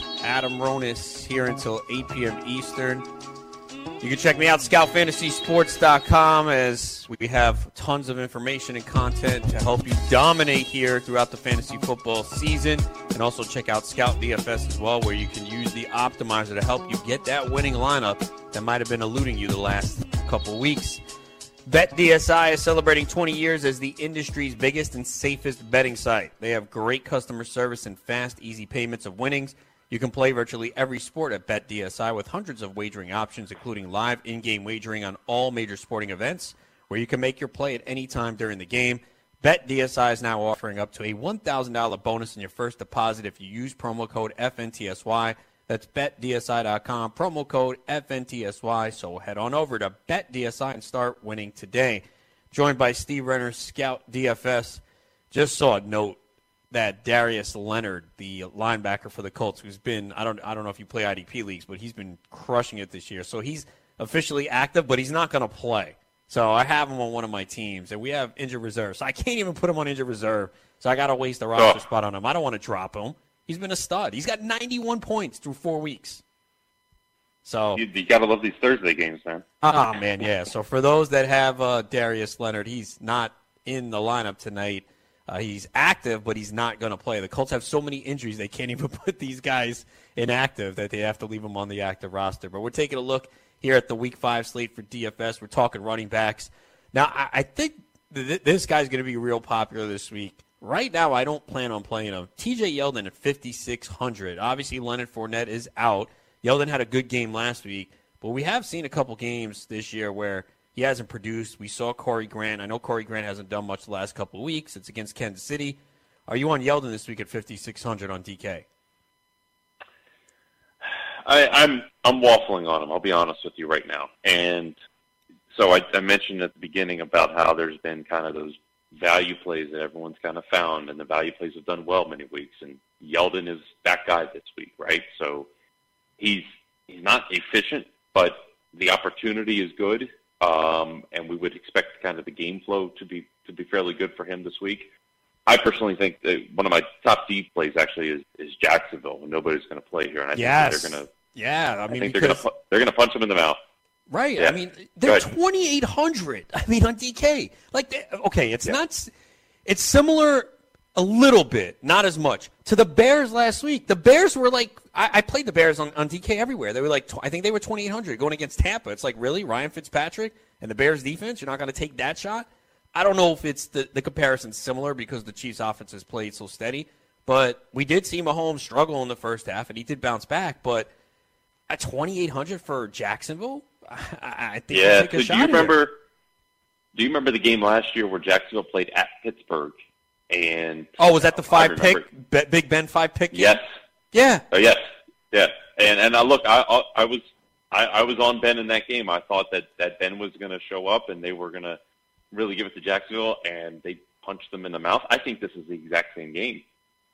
Adam Ronis here until 8 p.m. Eastern. You can check me out, scoutfantasysports.com, as we have tons of information and content to help you dominate here throughout the fantasy football season. And also check out Scout DFS as well, where you can use the optimizer to help you get that winning lineup that might have been eluding you the last couple weeks. BetDSI is celebrating 20 years as the industry's biggest and safest betting site. They have great customer service and fast, easy payments of winnings. You can play virtually every sport at BetDSI with hundreds of wagering options, including live in game wagering on all major sporting events, where you can make your play at any time during the game. BetDSI is now offering up to a $1,000 bonus in your first deposit if you use promo code FNTSY. That's betdsi.com, promo code FNTSY. So head on over to BetDSI and start winning today. Joined by Steve Renner, Scout DFS. Just saw a note that Darius Leonard, the linebacker for the Colts, who's been I don't I don't know if you play IDP leagues, but he's been crushing it this year. So he's officially active, but he's not going to play. So I have him on one of my teams, and we have injured reserve. So I can't even put him on injured reserve. So I got to waste a roster oh. spot on him. I don't want to drop him. He's been a stud. He's got 91 points through four weeks. So you, you got to love these Thursday games, man. Oh <laughs> man, yeah. So for those that have uh, Darius Leonard, he's not in the lineup tonight. Uh, he's active, but he's not going to play. The Colts have so many injuries they can't even <laughs> put these guys inactive that they have to leave them on the active roster. But we're taking a look here at the Week Five slate for DFS. We're talking running backs. Now, I, I think th- this guy's going to be real popular this week. Right now, I don't plan on playing him. TJ Yeldon at 5,600. Obviously, Leonard Fournette is out. Yeldon had a good game last week, but we have seen a couple games this year where he hasn't produced. We saw Corey Grant. I know Corey Grant hasn't done much the last couple of weeks. It's against Kansas City. Are you on Yeldon this week at 5600 on DK? I, I'm I'm waffling on him. I'll be honest with you right now. And so I, I mentioned at the beginning about how there's been kind of those value plays that everyone's kind of found, and the value plays have done well many weeks. And Yeldon is that guy this week, right? So he's he's not efficient, but the opportunity is good um, and we would expect kind of the game flow to be to be fairly good for him this week. I personally think that one of my top D plays actually is, is Jacksonville, nobody's going to play here, and I yes. think they're going to. Yeah, I mean, I they're going to they're going to punch him in the mouth. Right. Yeah. I mean, they're twenty eight hundred. I mean, on DK, like, okay, it's yeah. not. It's similar a little bit, not as much, to the Bears last week. The Bears were like, I, I played the Bears on, on DK everywhere. They were like, I think they were 2,800 going against Tampa. It's like, really? Ryan Fitzpatrick and the Bears defense? You're not going to take that shot? I don't know if it's the the comparison similar because the Chiefs' offense has played so steady, but we did see Mahomes struggle in the first half, and he did bounce back. But at 2,800 for Jacksonville, <laughs> I, I think yeah. So shot do you here. remember? Do you remember the game last year where Jacksonville played at Pittsburgh? And Oh, was that the five pick, Be- Big Ben five pick? Yes. Yeah. Oh yes, yeah, and and I look, I I, I was I, I was on Ben in that game. I thought that that Ben was going to show up and they were going to really give it to Jacksonville, and they punched them in the mouth. I think this is the exact same game.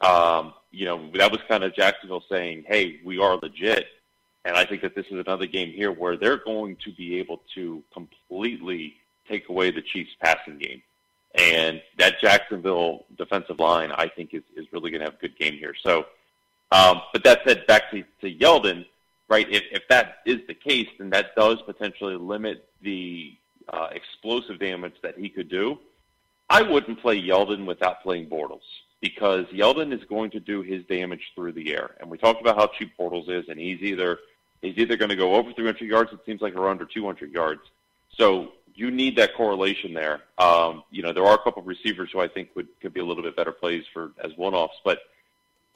Um, you know, that was kind of Jacksonville saying, "Hey, we are legit," and I think that this is another game here where they're going to be able to completely take away the Chiefs' passing game. And that Jacksonville defensive line, I think, is, is really going to have a good game here. So, um, but that said, back to, to Yeldon, right? If, if that is the case, then that does potentially limit the uh, explosive damage that he could do. I wouldn't play Yeldon without playing Bortles because Yeldon is going to do his damage through the air. And we talked about how cheap Bortles is, and he's either he's either going to go over 300 yards, it seems like, or under 200 yards. So you need that correlation there. Um, you know, there are a couple of receivers who I think would could be a little bit better plays for as one-offs, but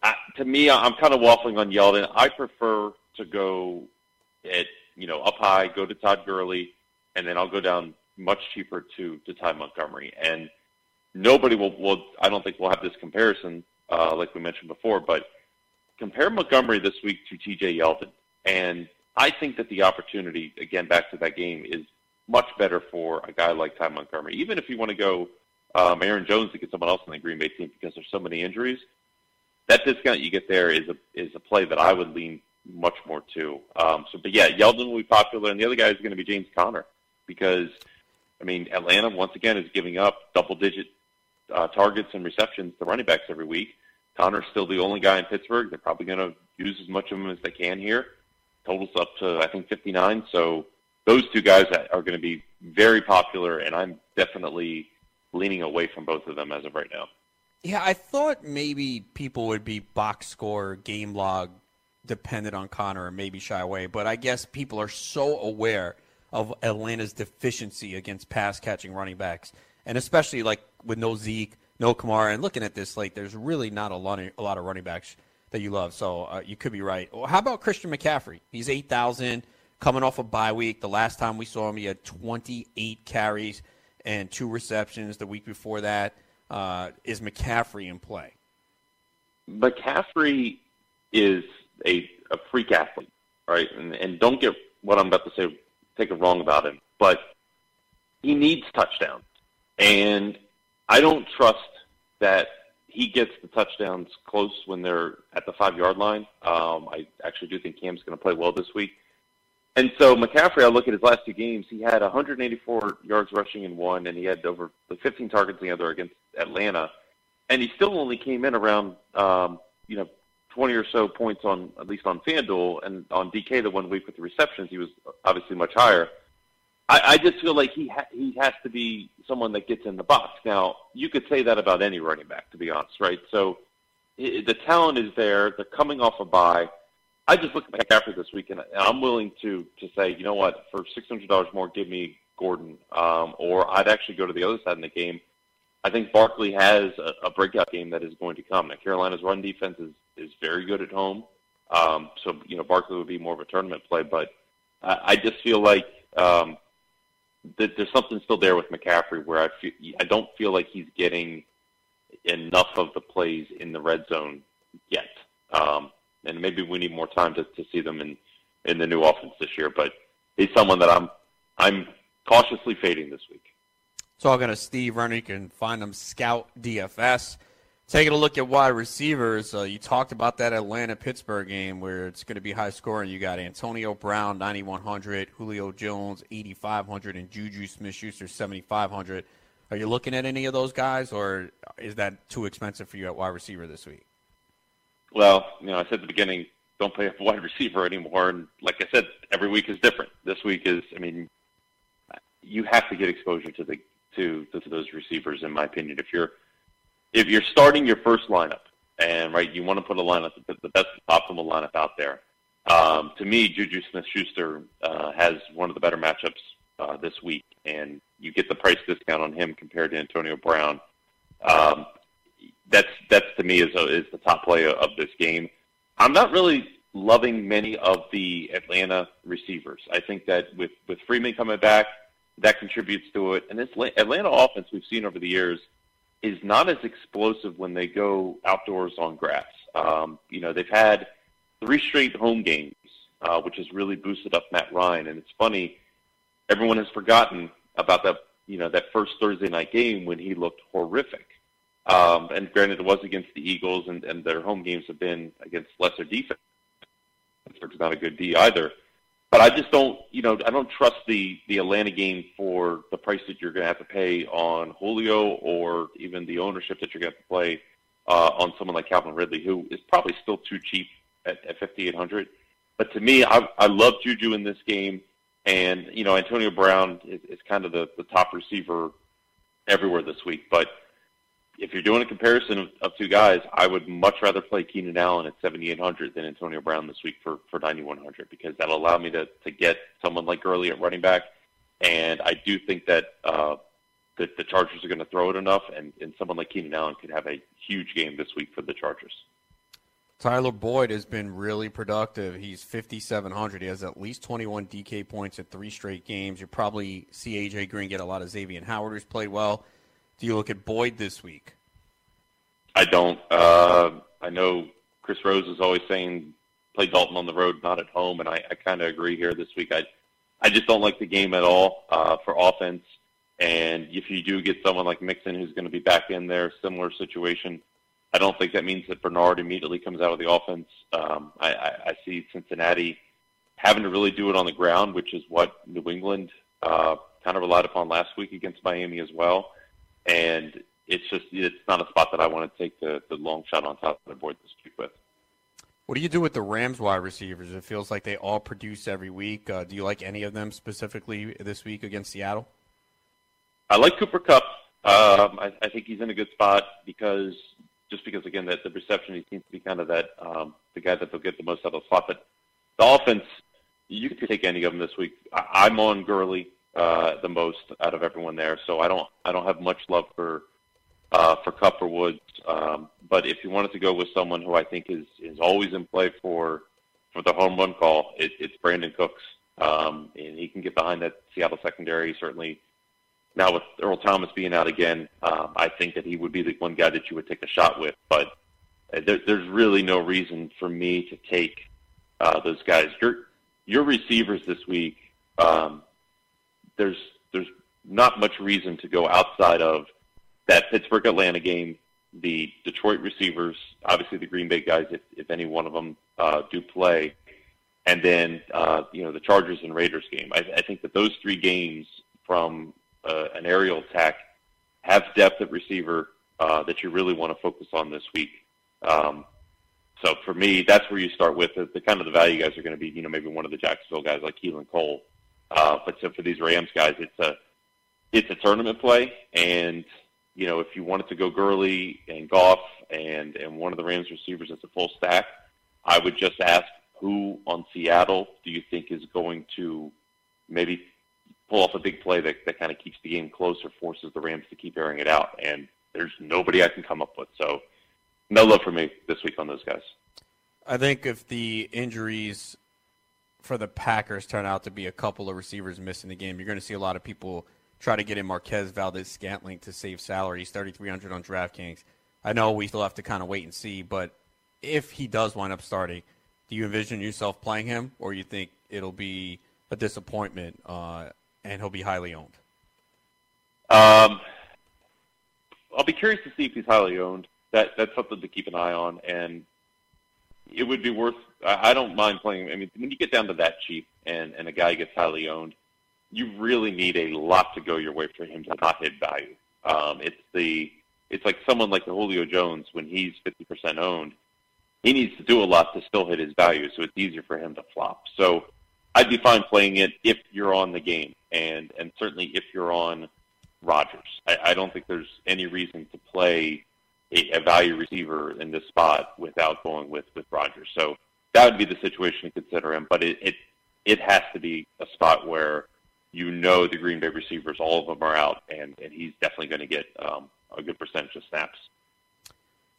uh, to me, I'm kind of waffling on Yeldon. I prefer to go at you know up high, go to Todd Gurley, and then I'll go down much cheaper to to Ty Montgomery. And nobody will will I don't think we'll have this comparison uh, like we mentioned before, but compare Montgomery this week to T.J. Yeldon, and I think that the opportunity again back to that game is much better for a guy like Ty Montgomery. Even if you want to go um, Aaron Jones to get someone else on the Green Bay team because there's so many injuries, that discount you get there is a is a play that I would lean much more to. Um, so, but yeah, Yeldon will be popular, and the other guy is going to be James Conner because, I mean, Atlanta once again is giving up double digit uh, targets and receptions to running backs every week. Conner's still the only guy in Pittsburgh. They're probably going to use as much of him as they can here. Totals up to I think 59. So those two guys are going to be very popular, and I'm definitely leaning away from both of them as of right now. Yeah, I thought maybe people would be box score, game log dependent on Conner and maybe shy away, but I guess people are so aware of Atlanta's deficiency against pass catching running backs, and especially like with no Zeke, no Kamara, and looking at this, like there's really not a lot of, a lot of running backs that you love. So uh, you could be right. How about Christian McCaffrey? He's eight thousand, coming off a bye week. The last time we saw him, he had 28 carries and two receptions. The week before that, uh, is McCaffrey in play? McCaffrey is a, a freak athlete, right? And, and don't get what I'm about to say, take it wrong about him, but he needs touchdowns. And I don't trust that he gets the touchdowns close when they're at the five yard line. Um, I actually do think Cam's going to play well this week. And so McCaffrey, I look at his last two games. He had 184 yards rushing in one, and he had over 15 targets in the other against Atlanta. And he still only came in around, um, you know, 20 or so points on at least on FanDuel, and on DK the one week with the receptions, he was obviously much higher. I, I just feel like he ha- he has to be someone that gets in the box. Now, you could say that about any running back, to be honest, right? So i the talent is there. They're coming off a bye. I just look at McCaffrey this week, and I'm willing to to say, you know what, for six hundred dollars more, give me Gordon, um, or I'd actually go to the other side in the game. I think Barkley has a, a breakout game that is going to come. Now, Carolina's run defense is is very good at home, um, so you know Barkley would be more of a tournament play. But I, I just feel like um, that there's something still there with McCaffrey where I feel I don't feel like he's getting enough of the plays in the red zone yet. Um, and maybe we need more time to, to see them in, in the new offense this year. But he's someone that I'm I'm cautiously fading this week. Going to Steve Renner. You can find him Scout DFS. Taking a look at wide receivers, uh, you talked about that Atlanta Pittsburgh game where it's going to be high scoring. You got Antonio Brown 9100, Julio Jones 8500, and Juju Smith-Schuster 7500. Are you looking at any of those guys, or is that too expensive for you at wide receiver this week? Well, you know, I said at the beginning, don't play a <laughs> wide receiver anymore. And like I said, every week is different. This week is, I mean, you have to get exposure to the to, to those receivers, in my opinion. If you're if you're starting your first lineup, and right, you want to put a lineup, the best optimal lineup out there. Um, to me, Juju Smith-Schuster uh, has one of the better matchups uh, this week, and you get the price discount on him compared to Antonio Brown. Um, that's that's to me is is the top play of this game. I'm not really loving many of the Atlanta receivers. I think that with with Freeman coming back, that contributes to it. And this Atlanta offense we've seen over the years is not as explosive when they go outdoors on grass. Um, you know, they've had three straight home games, uh, which has really boosted up Matt Ryan. And it's funny, everyone has forgotten about that. You know, that first Thursday night game when he looked horrific. Um, and granted, it was against the Eagles, and, and their home games have been against lesser defense. Pittsburgh's not a good D either. But I just don't, you know, I don't trust the the Atlanta game for the price that you're going to have to pay on Julio or even the ownership that you're going to have to play uh, on someone like Calvin Ridley, who is probably still too cheap at, at 5,800. But to me, I, I love Juju in this game, and you know, Antonio Brown is, is kind of the, the top receiver everywhere this week. But if you're doing a comparison of, of two guys, I would much rather play Keenan Allen at 7,800 than Antonio Brown this week for, for 9,100 because that'll allow me to, to get someone like Gurley at running back. And I do think that uh, the, the Chargers are going to throw it enough, and, and someone like Keenan Allen could have a huge game this week for the Chargers. Tyler Boyd has been really productive. He's 5,700. He has at least 21 DK points in three straight games. You probably see A.J. Green get a lot of Xavien Howard, who's played well. Do you look at Boyd this week? I don't. Uh, I know Chris Rose is always saying play Dalton on the road, not at home, and I, I kind of agree here this week. I I just don't like the game at all uh, for offense. And if you do get someone like Mixon who's going to be back in there, similar situation, I don't think that means that Bernard immediately comes out of the offense. Um, I, I, I see Cincinnati having to really do it on the ground, which is what New England uh, kind of relied upon last week against Miami as well and it's just it's not a spot that I want to take the, the long shot on top of the board this week with. What do you do with the Rams wide receivers? It feels like they all produce every week. Uh, do you like any of them specifically this week against Seattle? I like Cooper Kupp. Um, I, I think he's in a good spot because just because again that the reception he seems to be kind of that um, the guy that they'll get the most out of the slot. But the offense, you can take any of them this week. I, I'm on Gurley uh, the most out of everyone there. So I don't I don't have much love for uh, for Kupp or Woods. Um, but if you wanted to go with someone who I think is is always in play for for the home run call, it, it's Brandin Cooks, um, and he can get behind that Seattle secondary certainly. Now with Earl Thomas being out again, um, I think that he would be the one guy that you would take a shot with. But there, there's really no reason for me to take uh, those guys. Your your receivers this week. Um, there's there's not much reason to go outside of that Pittsburgh Atlanta game, the Detroit receivers, obviously the Green Bay guys, if, if any one of them uh, do play, and then uh, you know the Chargers and Raiders game. I, I think that those three games from uh, an aerial attack have depth at receiver uh, that you really want to focus on this week. Um, so for me, that's where you start with the, the kind of the value guys are going to be. You know, maybe one of the Jacksonville guys like Keelan Cole uh, but so for these Rams guys, it's a it's a tournament play, and you know if you wanted to go Gurley and Goff and and one of the Rams receivers as a full stack, I would just ask who on Seattle do you think is going to maybe pull off a big play that that kind of keeps the game close or forces the Rams to keep airing it out, and there's nobody I can come up with. So no love for me this week on those guys. I think if the injuries for the Packers turn out to be a couple of receivers missing the game, you're going to see a lot of people try to get in Marquez Valdes-Scantling to save salary. He's 3,300 on DraftKings. I know we still have to kind of wait and see, but if he does wind up starting, do you envision yourself playing him, or you think it'll be a disappointment uh, and he'll be highly owned? Um, I'll be curious to see if he's highly owned. That that's something to keep an eye on, and it would be worth. I I don't mind playing. I mean, when you get down to that cheap and and a guy gets highly owned, you really need a lot to go your way for him to not hit value. Um, it's the it's like someone like the Julio Jones when he's 50% owned. He needs to do a lot to still hit his value, so it's easier for him to flop. So I'd be fine playing it if you're on the game, and and certainly if you're on Rodgers. I, I don't think there's any reason to play a, a value receiver in this spot without going with with Rodgers. So that would be the situation to consider him. But it it, it has to be a spot where you know the Green Bay receivers, all of them are out, and, and he's definitely going to get um, a good percentage of snaps.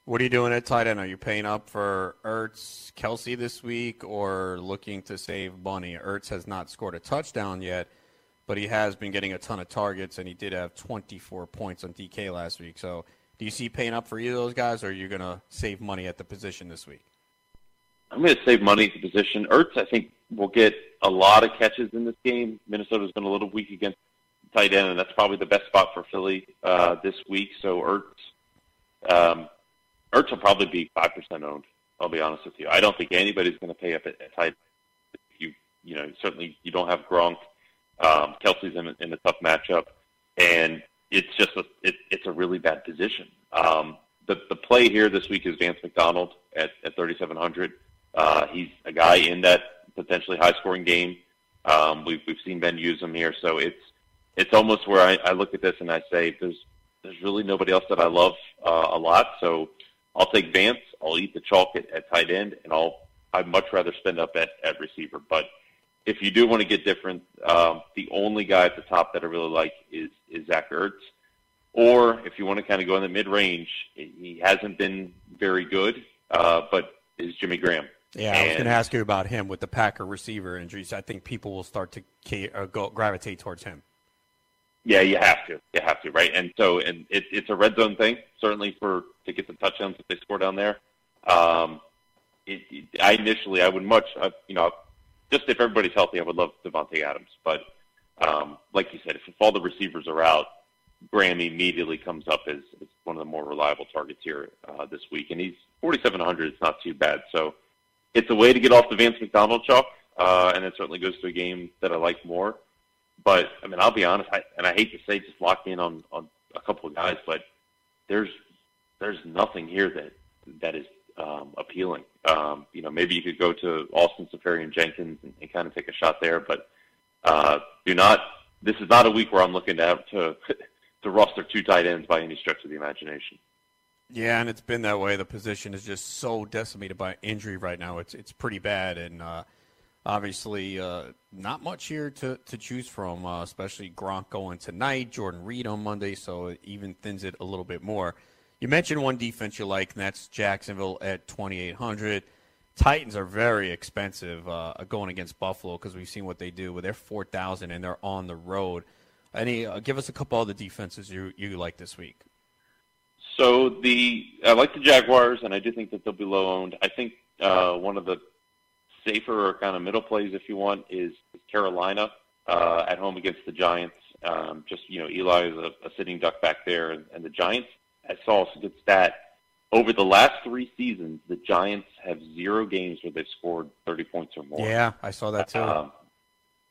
What are you doing at tight end? Are you paying up for Ertz, Kelce this week, or looking to save money? Ertz has not scored a touchdown yet, but he has been getting a ton of targets, and he did have 24 points on DK last week. So, do you see paying up for either of those guys, or are you going to save money at the position this week? I'm going to save money at the position. Ertz, I think, will get a lot of catches in this game. Minnesota's been a little weak against tight end, and that's probably the best spot for Philly uh, this week. So Ertz, um, Ertz will probably be five percent owned. I'll be honest with you. I don't think anybody's going to pay up at, at tight. You you know certainly you don't have Gronk. Um, Kelce's in, in a tough matchup, and it's just a it, it's a really bad position. Um, the the play here this week is Vance McDonald at at 3,700. Uh, he's a guy in that potentially high scoring game. Um, we've we've seen Ben use him here, so it's it's almost where I, I look at this and I say there's there's really nobody else that I love uh, a lot. So I'll take Vance. I'll eat the chalk at, at tight end, and I'll I'd much rather spend up at, at receiver. But if you do want to get different, um, the only guy at the top that I really like is is Zach Ertz. Or if you want to kind of go in the mid range, he hasn't been very good, uh, but is Jimmy Graham. Yeah, I was going to ask you about him with the Packer receiver injuries. I think people will start to uh, go gravitate towards him. Yeah, you have to. You have to, right? And so, and it, it's a red zone thing, certainly for to get the touchdowns that they score down there. Um, it, it, I initially, I would much, uh, you know, just if everybody's healthy, I would love Davante Adams. But um, like you said, if, if all the receivers are out, Graham immediately comes up as, as one of the more reliable targets here uh, this week, and he's 4,700. It's not too bad. So it's a way to get off the Vance McDonald chalk, uh, and it certainly goes to a game that I like more. But I mean, I'll be honest, I, and I hate to say just lock in on on a couple of guys, but there's there's nothing here that that is um, appealing. Um, you know, maybe you could go to Austin Seferian-Jenkins and, and kind of take a shot there, but uh, do not. This is not a week where I'm looking to have to <laughs> to roster two tight ends by any stretch of the imagination. Yeah, and it's been that way. The position is just so decimated by injury right now. It's it's pretty bad, and uh, obviously uh, not much here to, to choose from. Uh, especially Gronk going tonight, Jordan Reed on Monday, so it even thins it a little bit more. You mentioned one defense you like, and that's Jacksonville at twenty eight hundred. Titans are very expensive uh, going against Buffalo because we've seen what they do with their four thousand and they're on the road. Any uh, give us a couple other defenses you you like this week. So the I like the Jaguars, and I do think that they'll be low owned. I think uh, one of the safer or kind of middle plays, if you want, is, is Carolina uh, at home against the Giants. Um, just you know, Eli is a, a sitting duck back there, and, and the Giants. I saw a good stat. Over the last three seasons, the Giants have zero games where they've scored 30 points or more. Yeah, I saw that too. Um,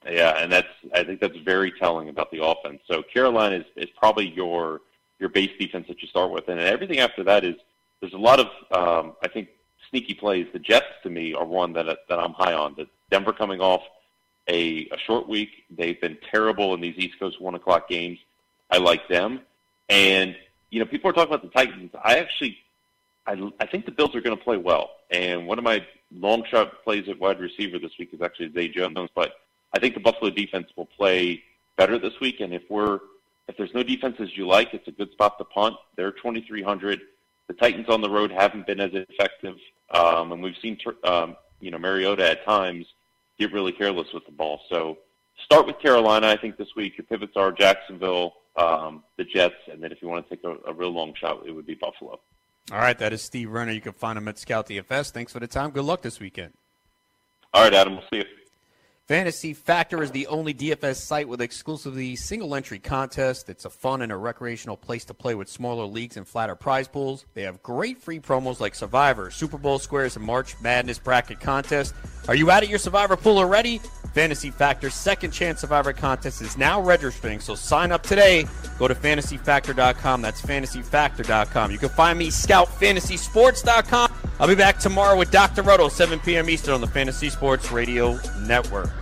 yeah, and that's I think that's very telling about the offense. So Carolina is, is probably your your base defense that you start with, and everything after that is there's a lot of um, I think sneaky plays. The Jets to me are one that that I'm high on. The Denver coming off a, a short week, they've been terrible in these East Coast one o'clock games. I like them, and you know people are talking about the Titans. I actually I, I think the Bills are going to play well, and one of my long shot plays at wide receiver this week is actually Zay Jones, but I think the Buffalo defense will play better this week, and if we're if there's no defenses you like, it's a good spot to punt. They're 2,300. The Titans on the road haven't been as effective, um, and we've seen um, you know Mariota at times get really careless with the ball. So start with Carolina. I think this week your pivots are Jacksonville, um, the Jets, and then if you want to take a, a real long shot, it would be Buffalo. All right, that is Steve Renner. You can find him at Scout DFS. Thanks for the time. Good luck this weekend. All right, Adam. We'll see you. Fantasy Factor is the only DFS site with exclusively single entry contests. It's a fun and a recreational place to play with smaller leagues and flatter prize pools. They have great free promos like Survivor, Super Bowl squares, and March Madness bracket contest. Are you out of your Survivor pool already? Fantasy Factor's second chance Survivor contest is now registering, so sign up today. Go to fantasyfactor.com. That's fantasyfactor.com. You can find me scoutfantasysports.com. I'll be back tomorrow with Dr. Roto, 7 p.m. Eastern on the Fantasy Sports Radio Network.